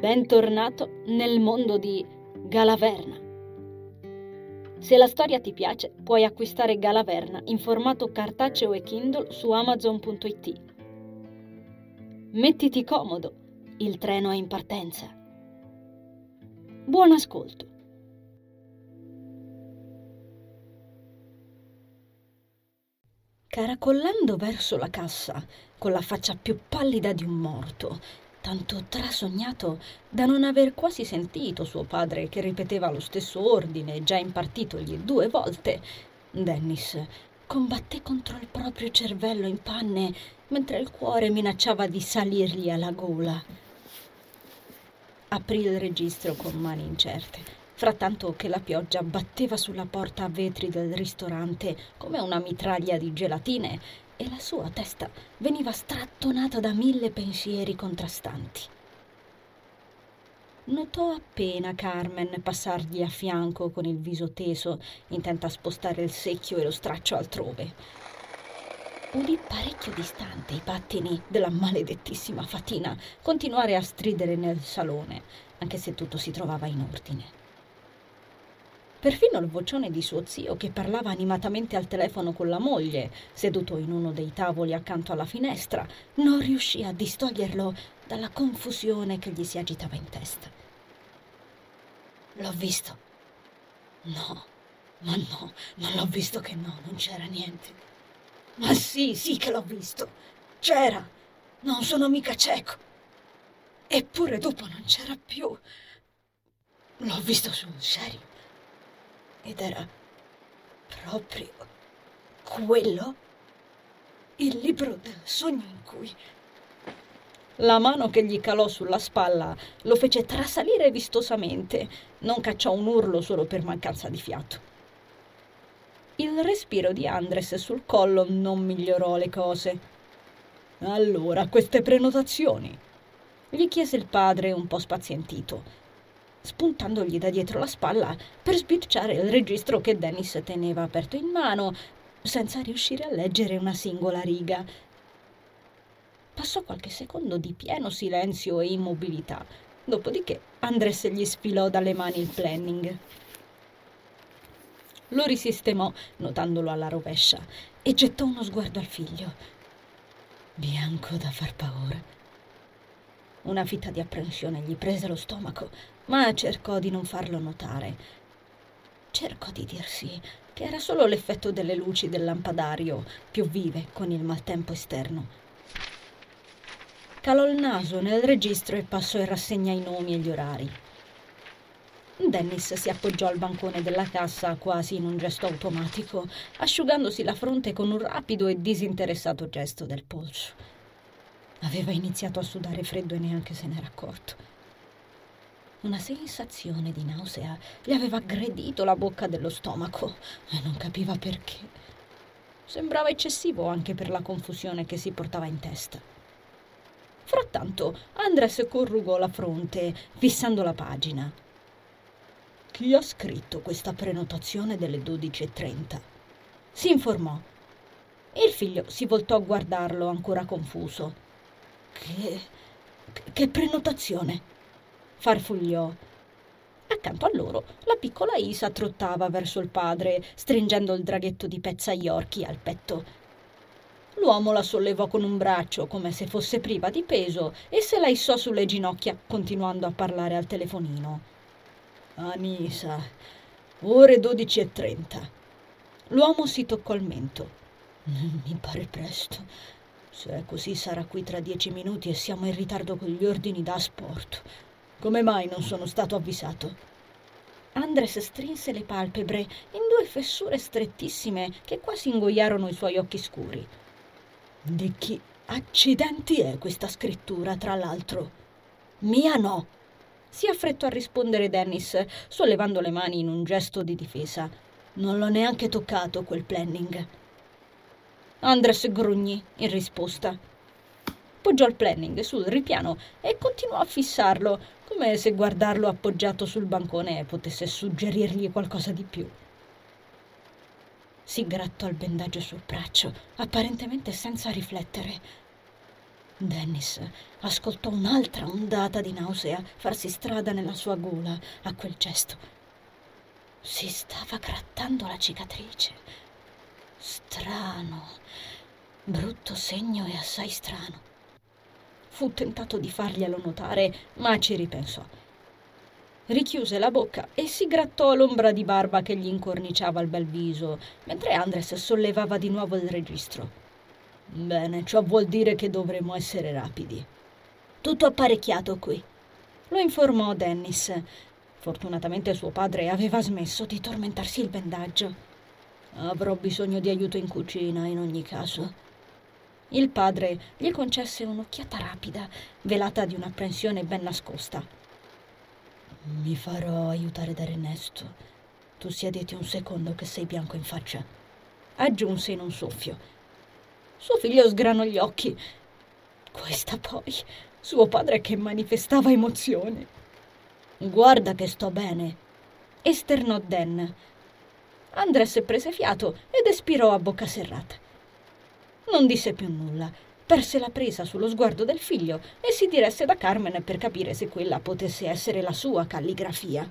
Bentornato nel mondo di Galaverna. Se la storia ti piace, puoi acquistare Galaverna in formato cartaceo e Kindle su amazon.it. Mettiti comodo, il treno è in partenza. Buon ascolto. Caracollando verso la cassa, con la faccia più pallida di un morto, tanto trasognato da non aver quasi sentito suo padre che ripeteva lo stesso ordine già impartitogli due volte, Dennis combatté contro il proprio cervello in panne mentre il cuore minacciava di salirgli alla gola. Aprì il registro con mani incerte frattanto che la pioggia batteva sulla porta a vetri del ristorante come una mitraglia di gelatine e la sua testa veniva strattonata da mille pensieri contrastanti. Notò appena Carmen passargli a fianco con il viso teso, intenta a spostare il secchio e lo straccio altrove. Udì parecchio distante i pattini della maledettissima fatina continuare a stridere nel salone, anche se tutto si trovava in ordine. Perfino il vocione di suo zio, che parlava animatamente al telefono con la moglie, seduto in uno dei tavoli accanto alla finestra, non riuscì a distoglierlo dalla confusione che gli si agitava in testa. L'ho visto. No, ma no, non l'ho visto che no, non c'era niente. Ma sì, sì che l'ho visto. C'era. Non sono mica cieco. Eppure dopo non c'era più. L'ho visto sul serio ed era proprio quello il libro del sogno in cui la mano che gli calò sulla spalla lo fece trasalire vistosamente, non cacciò un urlo solo per mancanza di fiato. Il respiro di Andres sul collo non migliorò le cose. Allora, queste prenotazioni? gli chiese il padre un po' spazientito spuntandogli da dietro la spalla per spirciare il registro che Dennis teneva aperto in mano, senza riuscire a leggere una singola riga. Passò qualche secondo di pieno silenzio e immobilità, dopodiché Andres gli sfilò dalle mani il planning. Lo risistemò, notandolo alla rovescia, e gettò uno sguardo al figlio. Bianco da far paura. Una fitta di apprensione gli prese lo stomaco, ma cercò di non farlo notare. Cercò di dirsi che era solo l'effetto delle luci del lampadario, più vive con il maltempo esterno. Calò il naso nel registro e passò in rassegna i nomi e gli orari. Dennis si appoggiò al bancone della cassa quasi in un gesto automatico, asciugandosi la fronte con un rapido e disinteressato gesto del polso. Aveva iniziato a sudare freddo e neanche se n'era accorto. Una sensazione di nausea gli aveva aggredito la bocca dello stomaco e non capiva perché. Sembrava eccessivo anche per la confusione che si portava in testa. Frattanto Andres corrugò la fronte, fissando la pagina. Chi ha scritto questa prenotazione delle 12.30? Si informò. Il figlio si voltò a guardarlo ancora confuso. Che. che prenotazione! Farfugliò. Accanto a loro la piccola Isa trottava verso il padre, stringendo il draghetto di pezza Yorkie al petto. L'uomo la sollevò con un braccio come se fosse priva di peso e se la issò sulle ginocchia, continuando a parlare al telefonino. Anisa, ore dodici e trenta. L'uomo si toccò il mento. Mi pare presto. Se è così sarà qui tra dieci minuti e siamo in ritardo con gli ordini da sport. Come mai non sono stato avvisato? Andres strinse le palpebre in due fessure strettissime che quasi ingoiarono i suoi occhi scuri. Di chi accidenti è questa scrittura, tra l'altro? Mia no! Si affrettò a rispondere Dennis, sollevando le mani in un gesto di difesa. Non l'ho neanche toccato quel planning. Andres grugnì in risposta. Poggiò il planning sul ripiano e continuò a fissarlo, come se guardarlo appoggiato sul bancone potesse suggerirgli qualcosa di più. Si grattò il bendaggio sul braccio, apparentemente senza riflettere. Dennis ascoltò un'altra ondata di nausea farsi strada nella sua gola a quel gesto. Si stava grattando la cicatrice. Strano, brutto segno e assai strano. Fu tentato di farglielo notare, ma ci ripensò. Richiuse la bocca e si grattò l'ombra di barba che gli incorniciava il bel viso, mentre Andres sollevava di nuovo il registro. Bene, ciò vuol dire che dovremo essere rapidi. Tutto apparecchiato qui, lo informò Dennis. Fortunatamente suo padre aveva smesso di tormentarsi il bendaggio. Avrò bisogno di aiuto in cucina, in ogni caso. Il padre gli concesse un'occhiata rapida, velata di un'apprensione ben nascosta. Mi farò aiutare da Ernesto. Tu siediti un secondo che sei bianco in faccia. Aggiunse in un soffio suo figlio sgranò gli occhi. Questa poi, suo padre che manifestava emozione. Guarda che sto bene, esternò Dan. Andres prese fiato ed espirò a bocca serrata. Non disse più nulla, perse la presa sullo sguardo del figlio e si diresse da Carmen per capire se quella potesse essere la sua calligrafia.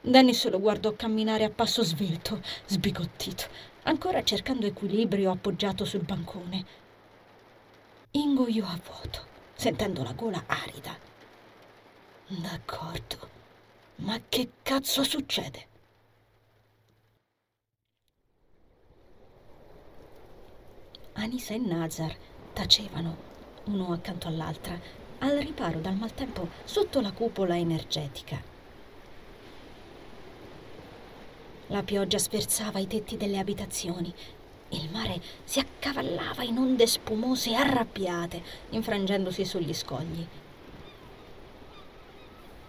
Dennis lo guardò camminare a passo svelto, sbigottito ancora cercando equilibrio appoggiato sul bancone. Ingoiò a vuoto, sentendo la gola arida. D'accordo, ma che cazzo succede? Anisa e Nazar tacevano, uno accanto all'altra, al riparo dal maltempo sotto la cupola energetica. La pioggia sferzava i tetti delle abitazioni. Il mare si accavallava in onde spumose e arrabbiate, infrangendosi sugli scogli.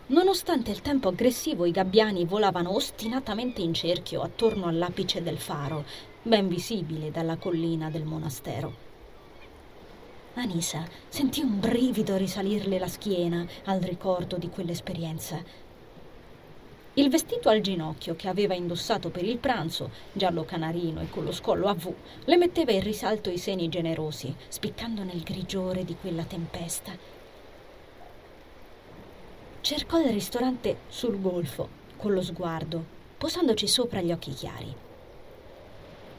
Nonostante il tempo aggressivo, i gabbiani volavano ostinatamente in cerchio attorno all'apice del faro, ben visibile dalla collina del monastero. Anisa sentì un brivido risalirle la schiena al ricordo di quell'esperienza il vestito al ginocchio che aveva indossato per il pranzo, giallo canarino e con lo scollo a V, le metteva in risalto i seni generosi, spiccando nel grigiore di quella tempesta. Cercò il ristorante sul golfo, con lo sguardo, posandoci sopra gli occhi chiari.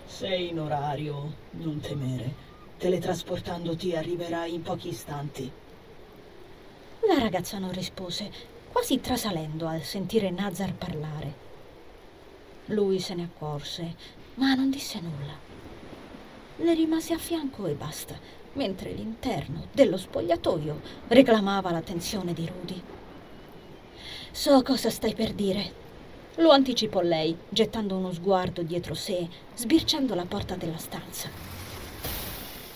Sei in orario, non temere. Teletrasportandoti arriverai in pochi istanti. La ragazza non rispose quasi trasalendo al sentire Nazar parlare. Lui se ne accorse, ma non disse nulla. Le rimase a fianco e basta, mentre l'interno dello spogliatoio reclamava l'attenzione di Rudy. So cosa stai per dire. Lo anticipò lei, gettando uno sguardo dietro sé, sbirciando la porta della stanza.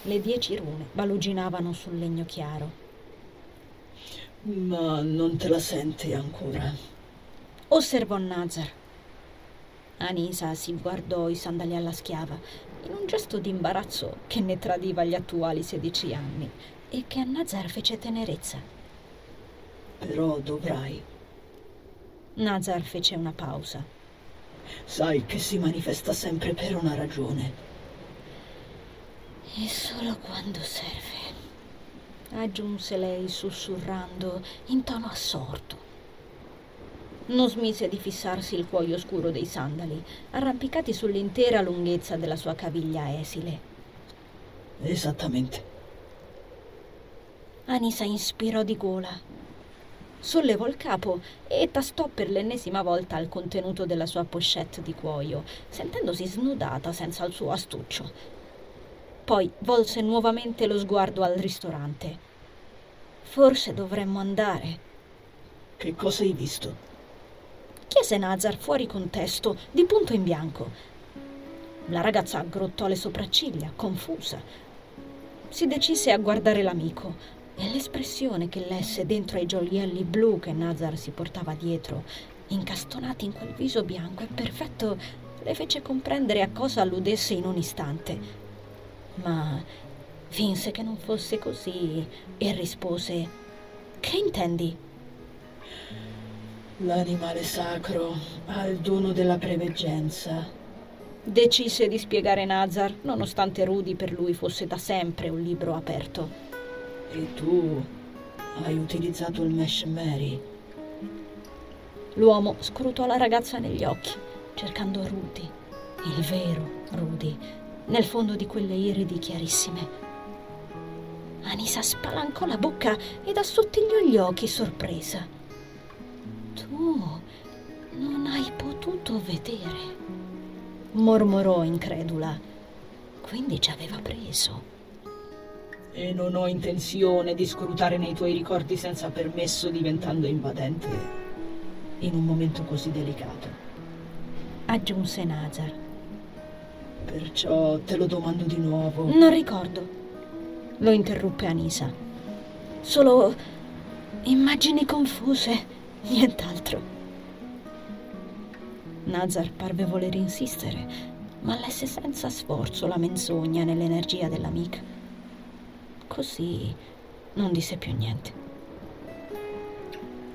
Le dieci rune baluginavano sul legno chiaro. Ma non te la senti ancora? Osservò Nazar. Anisa si guardò i sandali alla schiava in un gesto di imbarazzo che ne tradiva gli attuali sedici anni e che a Nazar fece tenerezza. Però dovrai. Nazar fece una pausa. Sai che si manifesta sempre per una ragione. E solo quando serve aggiunse lei sussurrando in tono assorto. Non smise di fissarsi il cuoio scuro dei sandali, arrampicati sull'intera lunghezza della sua caviglia esile. Esattamente. Anisa inspirò di gola. Sollevò il capo e tastò per l'ennesima volta il contenuto della sua pochette di cuoio, sentendosi snudata senza il suo astuccio poi volse nuovamente lo sguardo al ristorante. Forse dovremmo andare. Che cosa hai visto? chiese Nazar fuori contesto, di punto in bianco. La ragazza aggrottò le sopracciglia, confusa. Si decise a guardare l'amico e l'espressione che lesse dentro ai gioielli blu che Nazar si portava dietro, incastonati in quel viso bianco e perfetto, le fece comprendere a cosa alludesse in un istante ma finse che non fosse così e rispose Che intendi? L'animale sacro ha il dono della preveggenza. Decise di spiegare Nazar, nonostante Rudy per lui fosse da sempre un libro aperto. E tu hai utilizzato il Mesh Mary? L'uomo scrutò la ragazza negli occhi, cercando Rudy, il vero Rudy, nel fondo di quelle iridi chiarissime. Anisa spalancò la bocca ed assottigliò gli occhi sorpresa. Tu non hai potuto vedere, mormorò incredula. Quindi ci aveva preso. E non ho intenzione di scrutare nei tuoi ricordi senza permesso diventando invadente in un momento così delicato. Aggiunse Nazar. Perciò te lo domando di nuovo. Non ricordo. Lo interruppe Anisa. Solo immagini confuse, nient'altro. Nazar parve voler insistere, ma lesse senza sforzo la menzogna nell'energia dell'amica. Così non disse più niente.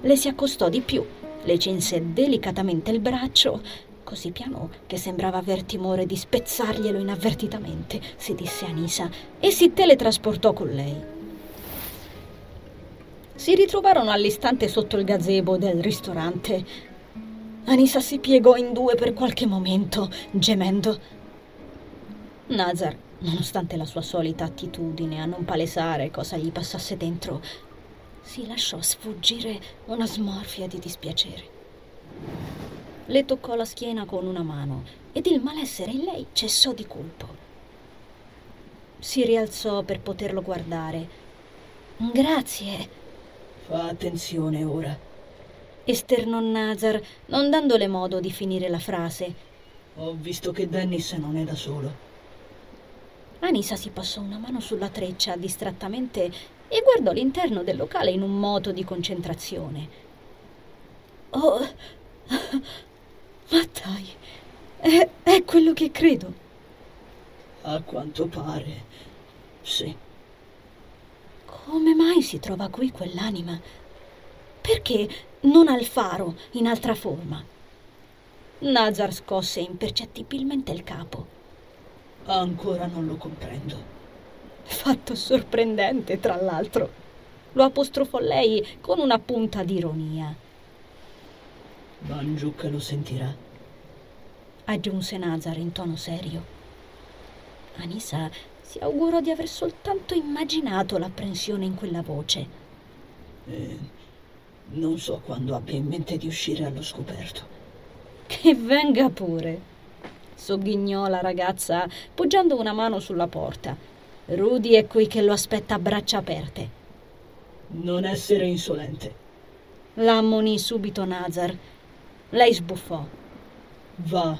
Le si accostò di più, le cinse delicatamente il braccio, così piano che sembrava aver timore di spezzarglielo inavvertitamente, si disse Anisa, e si teletrasportò con lei. Si ritrovarono all'istante sotto il gazebo del ristorante. Anisa si piegò in due per qualche momento, gemendo. Nazar, nonostante la sua solita attitudine a non palesare cosa gli passasse dentro, si lasciò sfuggire una smorfia di dispiacere. Le toccò la schiena con una mano ed il malessere in lei cessò di colpo. Si rialzò per poterlo guardare. Grazie. Fa attenzione ora esternò Nazar, non dandole modo di finire la frase. Ho visto che Dennis non è da solo. Anisa si passò una mano sulla treccia distrattamente e guardò l'interno del locale in un moto di concentrazione. Oh, ma dai, è, è quello che credo. A quanto pare, sì. Come mai si trova qui quell'anima? Perché non al faro, in altra forma? Nazar scosse impercettibilmente il capo. Ancora non lo comprendo. Fatto sorprendente, tra l'altro. Lo apostrofò lei con una punta di ironia. Mangiuc lo sentirà, aggiunse Nazar in tono serio. Anisa si augurò di aver soltanto immaginato l'apprensione in quella voce. Eh, non so quando abbia in mente di uscire allo scoperto. Che venga pure, sogghignò la ragazza, poggiando una mano sulla porta. Rudy è qui che lo aspetta a braccia aperte. Non essere insolente. La ammonì subito Nazar. Lei sbuffò. Va.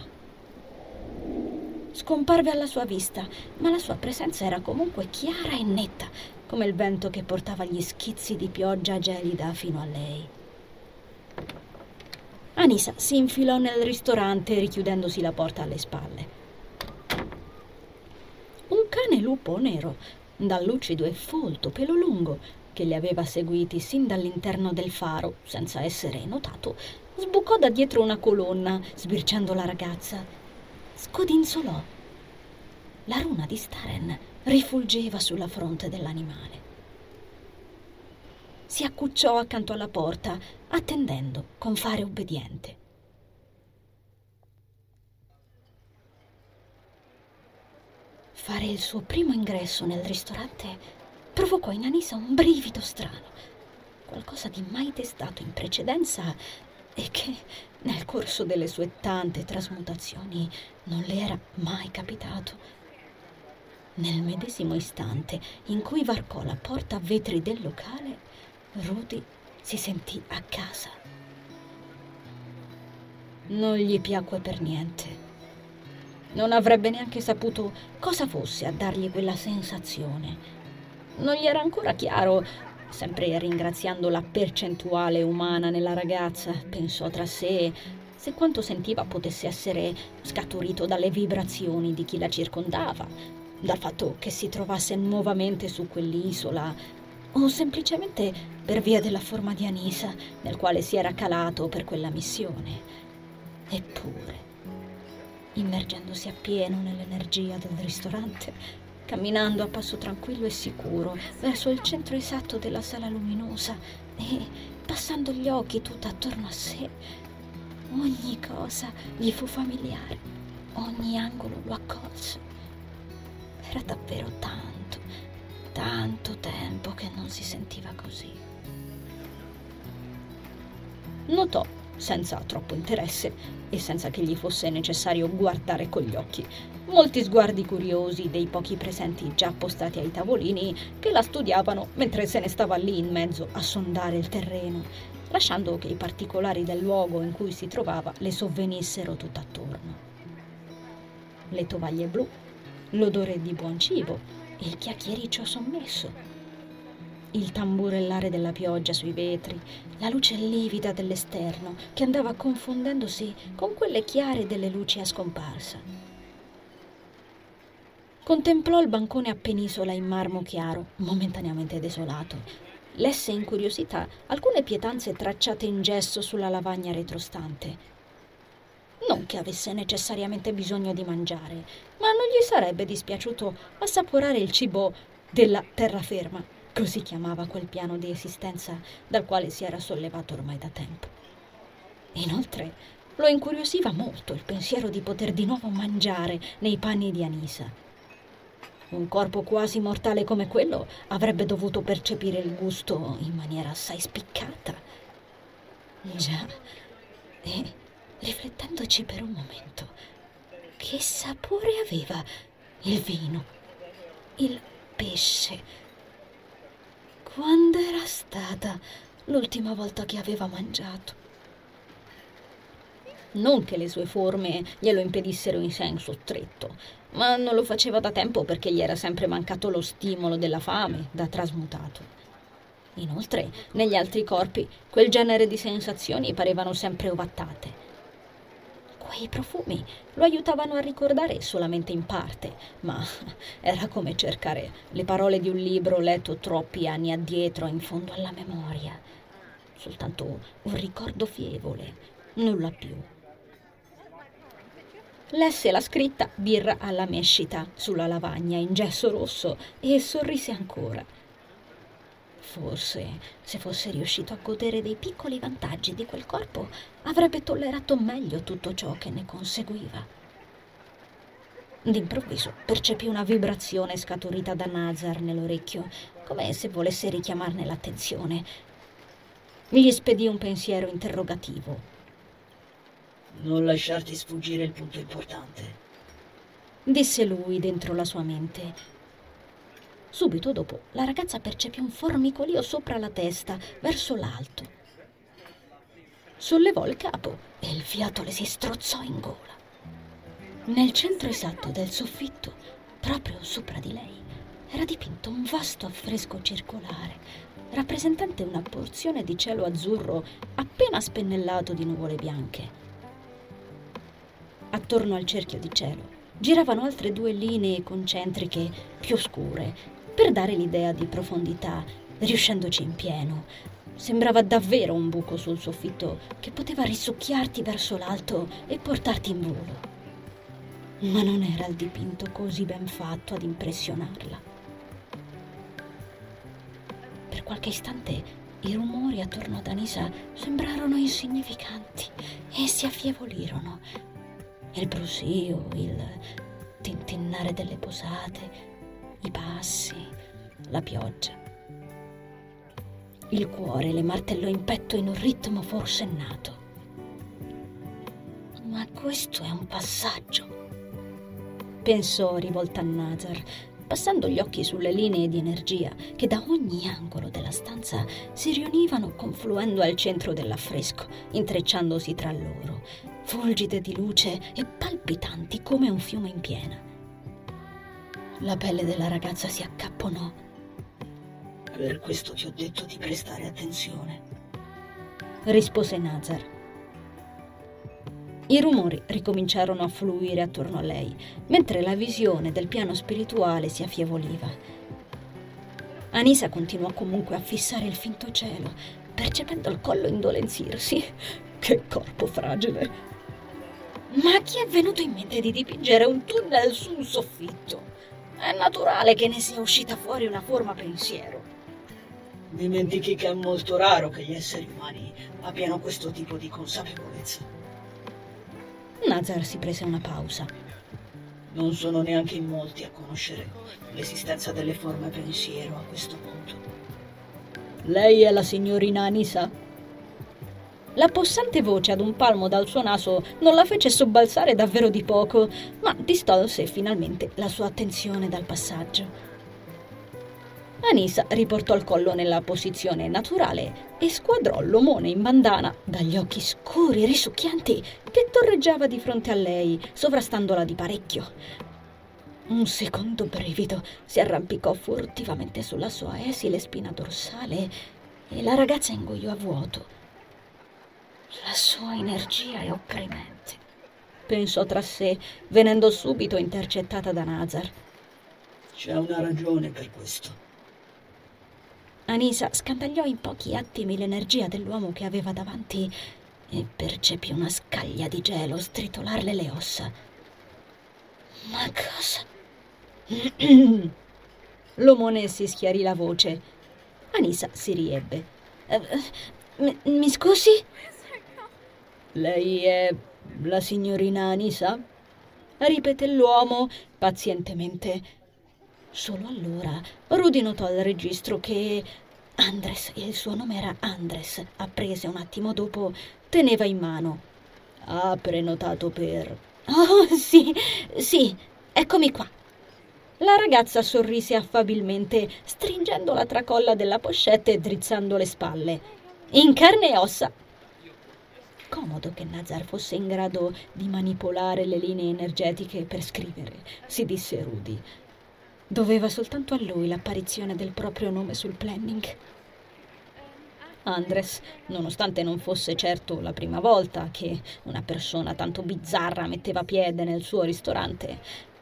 Scomparve alla sua vista, ma la sua presenza era comunque chiara e netta, come il vento che portava gli schizzi di pioggia gelida fino a lei. Anisa si infilò nel ristorante richiudendosi la porta alle spalle. Un cane lupo nero, dal lucido e folto pelo lungo, che li aveva seguiti sin dall'interno del faro, senza essere notato, sbucò da dietro una colonna, sbirciando la ragazza. Scodinzolò. La runa di Staren rifulgeva sulla fronte dell'animale. Si accucciò accanto alla porta, attendendo con fare obbediente. Fare il suo primo ingresso nel ristorante provocò in Anisa un brivido strano, qualcosa di mai testato in precedenza e che nel corso delle sue tante trasmutazioni non le era mai capitato. Nel medesimo istante in cui varcò la porta a vetri del locale, Rudy si sentì a casa. Non gli piacque per niente. Non avrebbe neanche saputo cosa fosse a dargli quella sensazione. Non gli era ancora chiaro, sempre ringraziando la percentuale umana nella ragazza, pensò tra sé, se quanto sentiva potesse essere scaturito dalle vibrazioni di chi la circondava, dal fatto che si trovasse nuovamente su quell'isola o semplicemente per via della forma di Anisa nel quale si era calato per quella missione. Eppure, immergendosi appieno nell'energia del ristorante, camminando a passo tranquillo e sicuro verso il centro esatto della sala luminosa e passando gli occhi tutto attorno a sé. Ogni cosa gli fu familiare, ogni angolo lo accolse. Era davvero tanto, tanto tempo che non si sentiva così. Notò senza troppo interesse e senza che gli fosse necessario guardare con gli occhi. Molti sguardi curiosi dei pochi presenti già appostati ai tavolini che la studiavano mentre se ne stava lì in mezzo a sondare il terreno, lasciando che i particolari del luogo in cui si trovava le sovvenissero tutt'attorno. Le tovaglie blu, l'odore di buon cibo, il chiacchiericcio sommesso, il tamburellare della pioggia sui vetri, la luce livida dell'esterno che andava confondendosi con quelle chiare delle luci a scomparsa. Contemplò il bancone a penisola in marmo chiaro, momentaneamente desolato. Lesse in curiosità alcune pietanze tracciate in gesso sulla lavagna retrostante. Non che avesse necessariamente bisogno di mangiare, ma non gli sarebbe dispiaciuto assaporare il cibo della terraferma Così chiamava quel piano di esistenza dal quale si era sollevato ormai da tempo. Inoltre lo incuriosiva molto il pensiero di poter di nuovo mangiare nei panni di Anisa. Un corpo quasi mortale come quello avrebbe dovuto percepire il gusto in maniera assai spiccata. Già, e riflettendoci per un momento, che sapore aveva il vino, il pesce, quando era stata l'ultima volta che aveva mangiato? Non che le sue forme glielo impedissero in senso stretto, ma non lo faceva da tempo perché gli era sempre mancato lo stimolo della fame da trasmutato. Inoltre, negli altri corpi, quel genere di sensazioni parevano sempre ovattate Quei profumi lo aiutavano a ricordare solamente in parte, ma era come cercare le parole di un libro letto troppi anni addietro in fondo alla memoria. Soltanto un ricordo fievole, nulla più. Lesse la scritta birra alla mescita sulla lavagna in gesso rosso e sorrise ancora. Forse, se fosse riuscito a godere dei piccoli vantaggi di quel corpo, avrebbe tollerato meglio tutto ciò che ne conseguiva. D'improvviso percepì una vibrazione scaturita da Nazar nell'orecchio, come se volesse richiamarne l'attenzione. Gli spedì un pensiero interrogativo. Non lasciarti sfuggire il punto importante, disse lui dentro la sua mente Subito dopo la ragazza percepì un formicolio sopra la testa, verso l'alto. Sollevò il capo e il fiato le si strozzò in gola. Nel centro esatto del soffitto, proprio sopra di lei, era dipinto un vasto affresco circolare, rappresentante una porzione di cielo azzurro appena spennellato di nuvole bianche. Attorno al cerchio di cielo giravano altre due linee concentriche più scure per dare l'idea di profondità, riuscendoci in pieno. Sembrava davvero un buco sul soffitto che poteva risucchiarti verso l'alto e portarti in volo. Ma non era il dipinto così ben fatto ad impressionarla. Per qualche istante i rumori attorno ad Anisa sembrarono insignificanti e si affievolirono. Il brusio, il tintinnare delle posate, i passi, la pioggia. Il cuore le martellò in petto in un ritmo forsennato. Ma questo è un passaggio, pensò rivolta a Nazar, passando gli occhi sulle linee di energia che da ogni angolo della stanza si riunivano confluendo al centro dell'affresco, intrecciandosi tra loro, fulgide di luce e palpitanti come un fiume in piena. La pelle della ragazza si accapponò. Per questo ti ho detto di prestare attenzione, rispose Nazar. I rumori ricominciarono a fluire attorno a lei, mentre la visione del piano spirituale si affievoluva. Anisa continuò comunque a fissare il finto cielo, percependo il collo indolenzirsi. Che corpo fragile! Ma chi è venuto in mente di dipingere un tunnel su un soffitto? È naturale che ne sia uscita fuori una forma pensiero. Dimentichi che è molto raro che gli esseri umani abbiano questo tipo di consapevolezza. Nazar si prese una pausa. Non sono neanche in molti a conoscere l'esistenza delle forme pensiero a questo punto. Lei è la signorina Anisa? La possante voce ad un palmo dal suo naso non la fece sobbalzare davvero di poco, ma distolse finalmente la sua attenzione dal passaggio. Anisa riportò il collo nella posizione naturale e squadrò l'omone in bandana dagli occhi scuri e risucchianti che torreggiava di fronte a lei, sovrastandola di parecchio. Un secondo brivido si arrampicò furtivamente sulla sua esile spina dorsale e la ragazza ingoiò a vuoto. La sua energia è opprimente, pensò tra sé, venendo subito intercettata da Nazar. C'è una ragione per questo. Anisa scandagliò in pochi attimi l'energia dell'uomo che aveva davanti e percepì una scaglia di gelo stritolarle le ossa. Ma cosa? L'omone si schiarì la voce. Anisa si riebbe. Uh, mi, mi scusi? Lei è la signorina Anisa? ripeté l'uomo pazientemente. Solo allora Rudy notò al registro che Andres, il suo nome era Andres, apprese un attimo dopo, teneva in mano. Ha prenotato per... Oh, sì, sì, eccomi qua. La ragazza sorrise affabilmente, stringendo la tracolla della pochette e drizzando le spalle. In carne e ossa. Comodo che Nazar fosse in grado di manipolare le linee energetiche per scrivere, si disse Rudy. Doveva soltanto a lui l'apparizione del proprio nome sul planning. Andres, nonostante non fosse certo la prima volta che una persona tanto bizzarra metteva piede nel suo ristorante,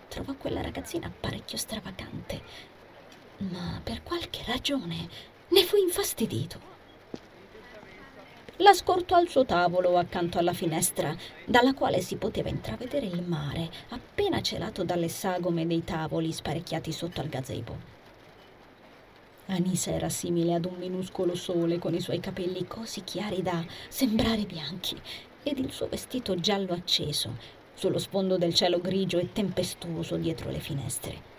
trovò quella ragazzina parecchio stravagante. Ma per qualche ragione ne fu infastidito la scortò al suo tavolo accanto alla finestra, dalla quale si poteva intravedere il mare, appena celato dalle sagome dei tavoli sparecchiati sotto al gazebo. Anisa era simile ad un minuscolo sole con i suoi capelli così chiari da sembrare bianchi ed il suo vestito giallo acceso sullo sfondo del cielo grigio e tempestoso dietro le finestre.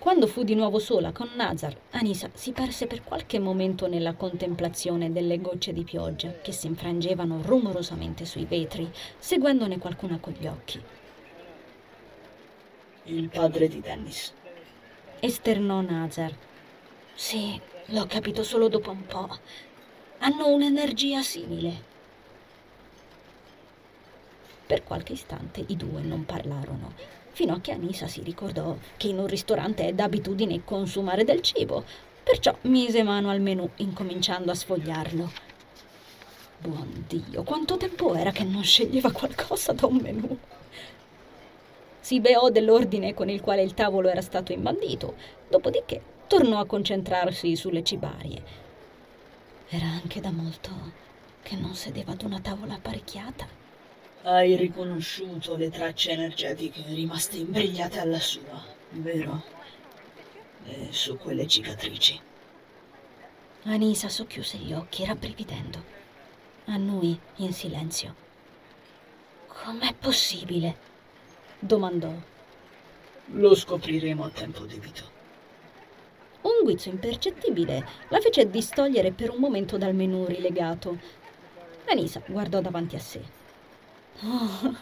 Quando fu di nuovo sola con Nazar, Anisa si perse per qualche momento nella contemplazione delle gocce di pioggia che si infrangevano rumorosamente sui vetri, seguendone qualcuna con gli occhi. Il padre di Dennis. Esternò Nazar. Sì, l'ho capito solo dopo un po'. Hanno un'energia simile. Per qualche istante i due non parlarono fino a che Anisa si ricordò che in un ristorante è d'abitudine consumare del cibo, perciò mise mano al menù incominciando a sfogliarlo. Buon Dio, quanto tempo era che non sceglieva qualcosa da un menù? Si beò dell'ordine con il quale il tavolo era stato imbandito, dopodiché tornò a concentrarsi sulle cibarie. Era anche da molto che non sedeva ad una tavola apparecchiata. Hai riconosciuto le tracce energetiche rimaste imbrigliate alla sua, vero? E su quelle cicatrici. Anisa socchiuse gli occhi, rabbrividendo. A noi, in silenzio. Com'è possibile? domandò. Lo scopriremo a tempo debito. Un guizzo impercettibile la fece distogliere per un momento dal menù rilegato. Anisa guardò davanti a sé. Oh,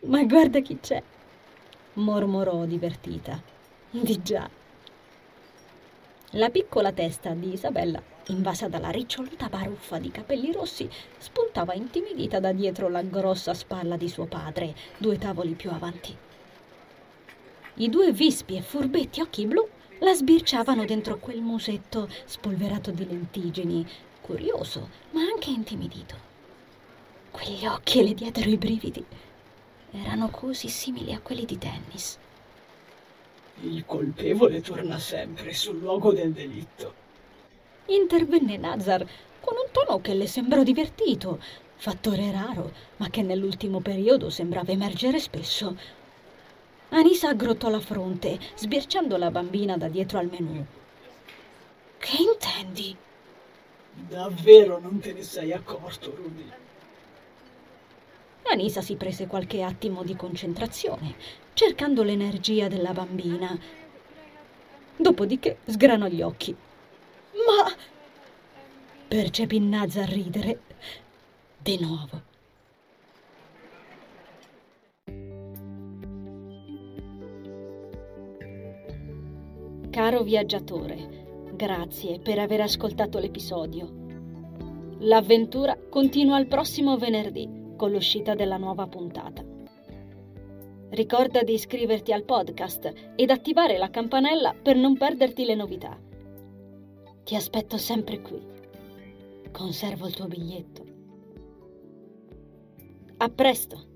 ma guarda chi c'è, mormorò divertita. Di già. La piccola testa di Isabella, invasa dalla riccioluta baruffa di capelli rossi, spuntava intimidita da dietro la grossa spalla di suo padre, due tavoli più avanti. I due vispi e furbetti occhi blu la sbirciavano dentro quel musetto spolverato di lentigini, curioso ma anche intimidito. Quegli occhi le diedero i brividi. Erano così simili a quelli di Dennis. Il colpevole torna sempre sul luogo del delitto. Intervenne Nazar con un tono che le sembrò divertito, fattore raro, ma che nell'ultimo periodo sembrava emergere spesso. Anisa aggrottò la fronte, sbirciando la bambina da dietro al menù. Che intendi? Davvero non te ne sei accorto, Rudy? Anisa si prese qualche attimo di concentrazione, cercando l'energia della bambina. Dopodiché sgranò gli occhi. Ma... percepì Naza a ridere. Di nuovo. Caro viaggiatore, grazie per aver ascoltato l'episodio. L'avventura continua il prossimo venerdì con l'uscita della nuova puntata. Ricorda di iscriverti al podcast ed attivare la campanella per non perderti le novità. Ti aspetto sempre qui. Conservo il tuo biglietto. A presto!